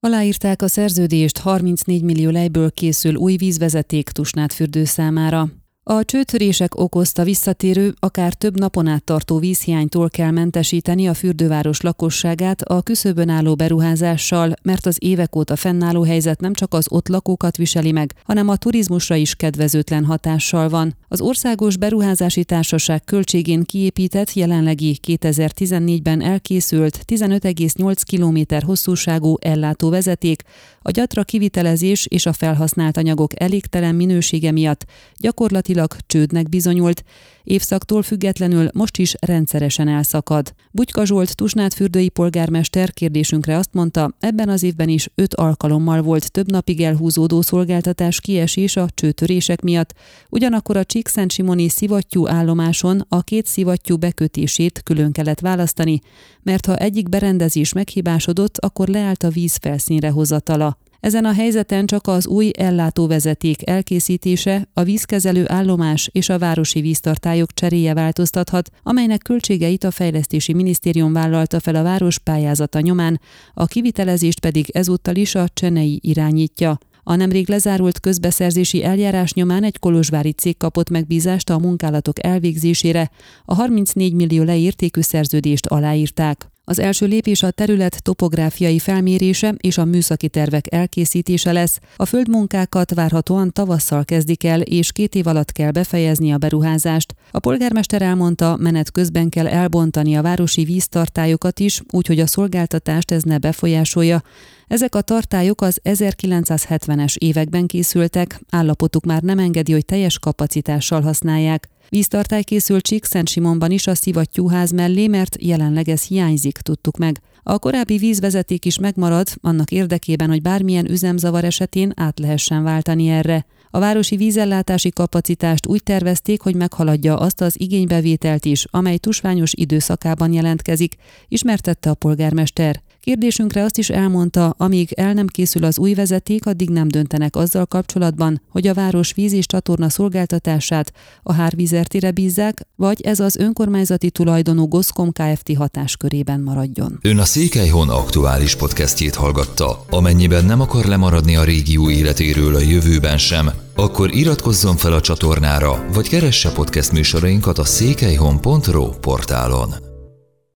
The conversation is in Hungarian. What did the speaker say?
Aláírták a szerződést 34 millió lejből készül új vízvezeték Tusnádfürdő számára. A csőtörések okozta visszatérő, akár több napon át tartó vízhiánytól kell mentesíteni a fürdőváros lakosságát a küszöbön álló beruházással, mert az évek óta fennálló helyzet nem csak az ott lakókat viseli meg, hanem a turizmusra is kedvezőtlen hatással van. Az Országos Beruházási Társaság költségén kiépített jelenlegi 2014-ben elkészült 15,8 km hosszúságú ellátóvezeték a gyatra kivitelezés és a felhasznált anyagok elégtelen minősége miatt gyakorlatilag csődnek bizonyult, évszaktól függetlenül most is rendszeresen elszakad. Bugyka Zsolt Tusnád fürdői polgármester kérdésünkre azt mondta, ebben az évben is öt alkalommal volt több napig elhúzódó szolgáltatás kiesés a csőtörések miatt, ugyanakkor a Csíkszent Simoni szivattyú állomáson a két szivattyú bekötését külön kellett választani, mert ha egyik berendezés meghibásodott, akkor leállt a víz felszínre hozatala. Ezen a helyzeten csak az új ellátóvezeték elkészítése, a vízkezelő állomás és a városi víztartályok cseréje változtathat, amelynek költségeit a Fejlesztési Minisztérium vállalta fel a város pályázata nyomán, a kivitelezést pedig ezúttal is a Csenei irányítja. A nemrég lezárult közbeszerzési eljárás nyomán egy kolozsvári cég kapott megbízást a munkálatok elvégzésére, a 34 millió leértékű szerződést aláírták. Az első lépés a terület topográfiai felmérése és a műszaki tervek elkészítése lesz. A földmunkákat várhatóan tavasszal kezdik el, és két év alatt kell befejezni a beruházást. A polgármester elmondta, menet közben kell elbontani a városi víztartályokat is, úgyhogy a szolgáltatást ez ne befolyásolja. Ezek a tartályok az 1970-es években készültek, állapotuk már nem engedi, hogy teljes kapacitással használják. Víztartály készült Csíkszent Simonban is a szivattyúház mellé, mert jelenleg ez hiányzik, tudtuk meg. A korábbi vízvezeték is megmarad, annak érdekében, hogy bármilyen üzemzavar esetén át lehessen váltani erre. A városi vízellátási kapacitást úgy tervezték, hogy meghaladja azt az igénybevételt is, amely tusványos időszakában jelentkezik, ismertette a polgármester. Kérdésünkre azt is elmondta, amíg el nem készül az új vezeték, addig nem döntenek azzal kapcsolatban, hogy a város víz és csatorna szolgáltatását a Hárvizertire bízzák, vagy ez az önkormányzati tulajdonú Goszkom Kft. hatáskörében maradjon. Ön a Székelyhon aktuális podcastjét hallgatta. Amennyiben nem akar lemaradni a régió életéről a jövőben sem, akkor iratkozzon fel a csatornára, vagy keresse podcast műsorainkat a székelyhon.pro portálon.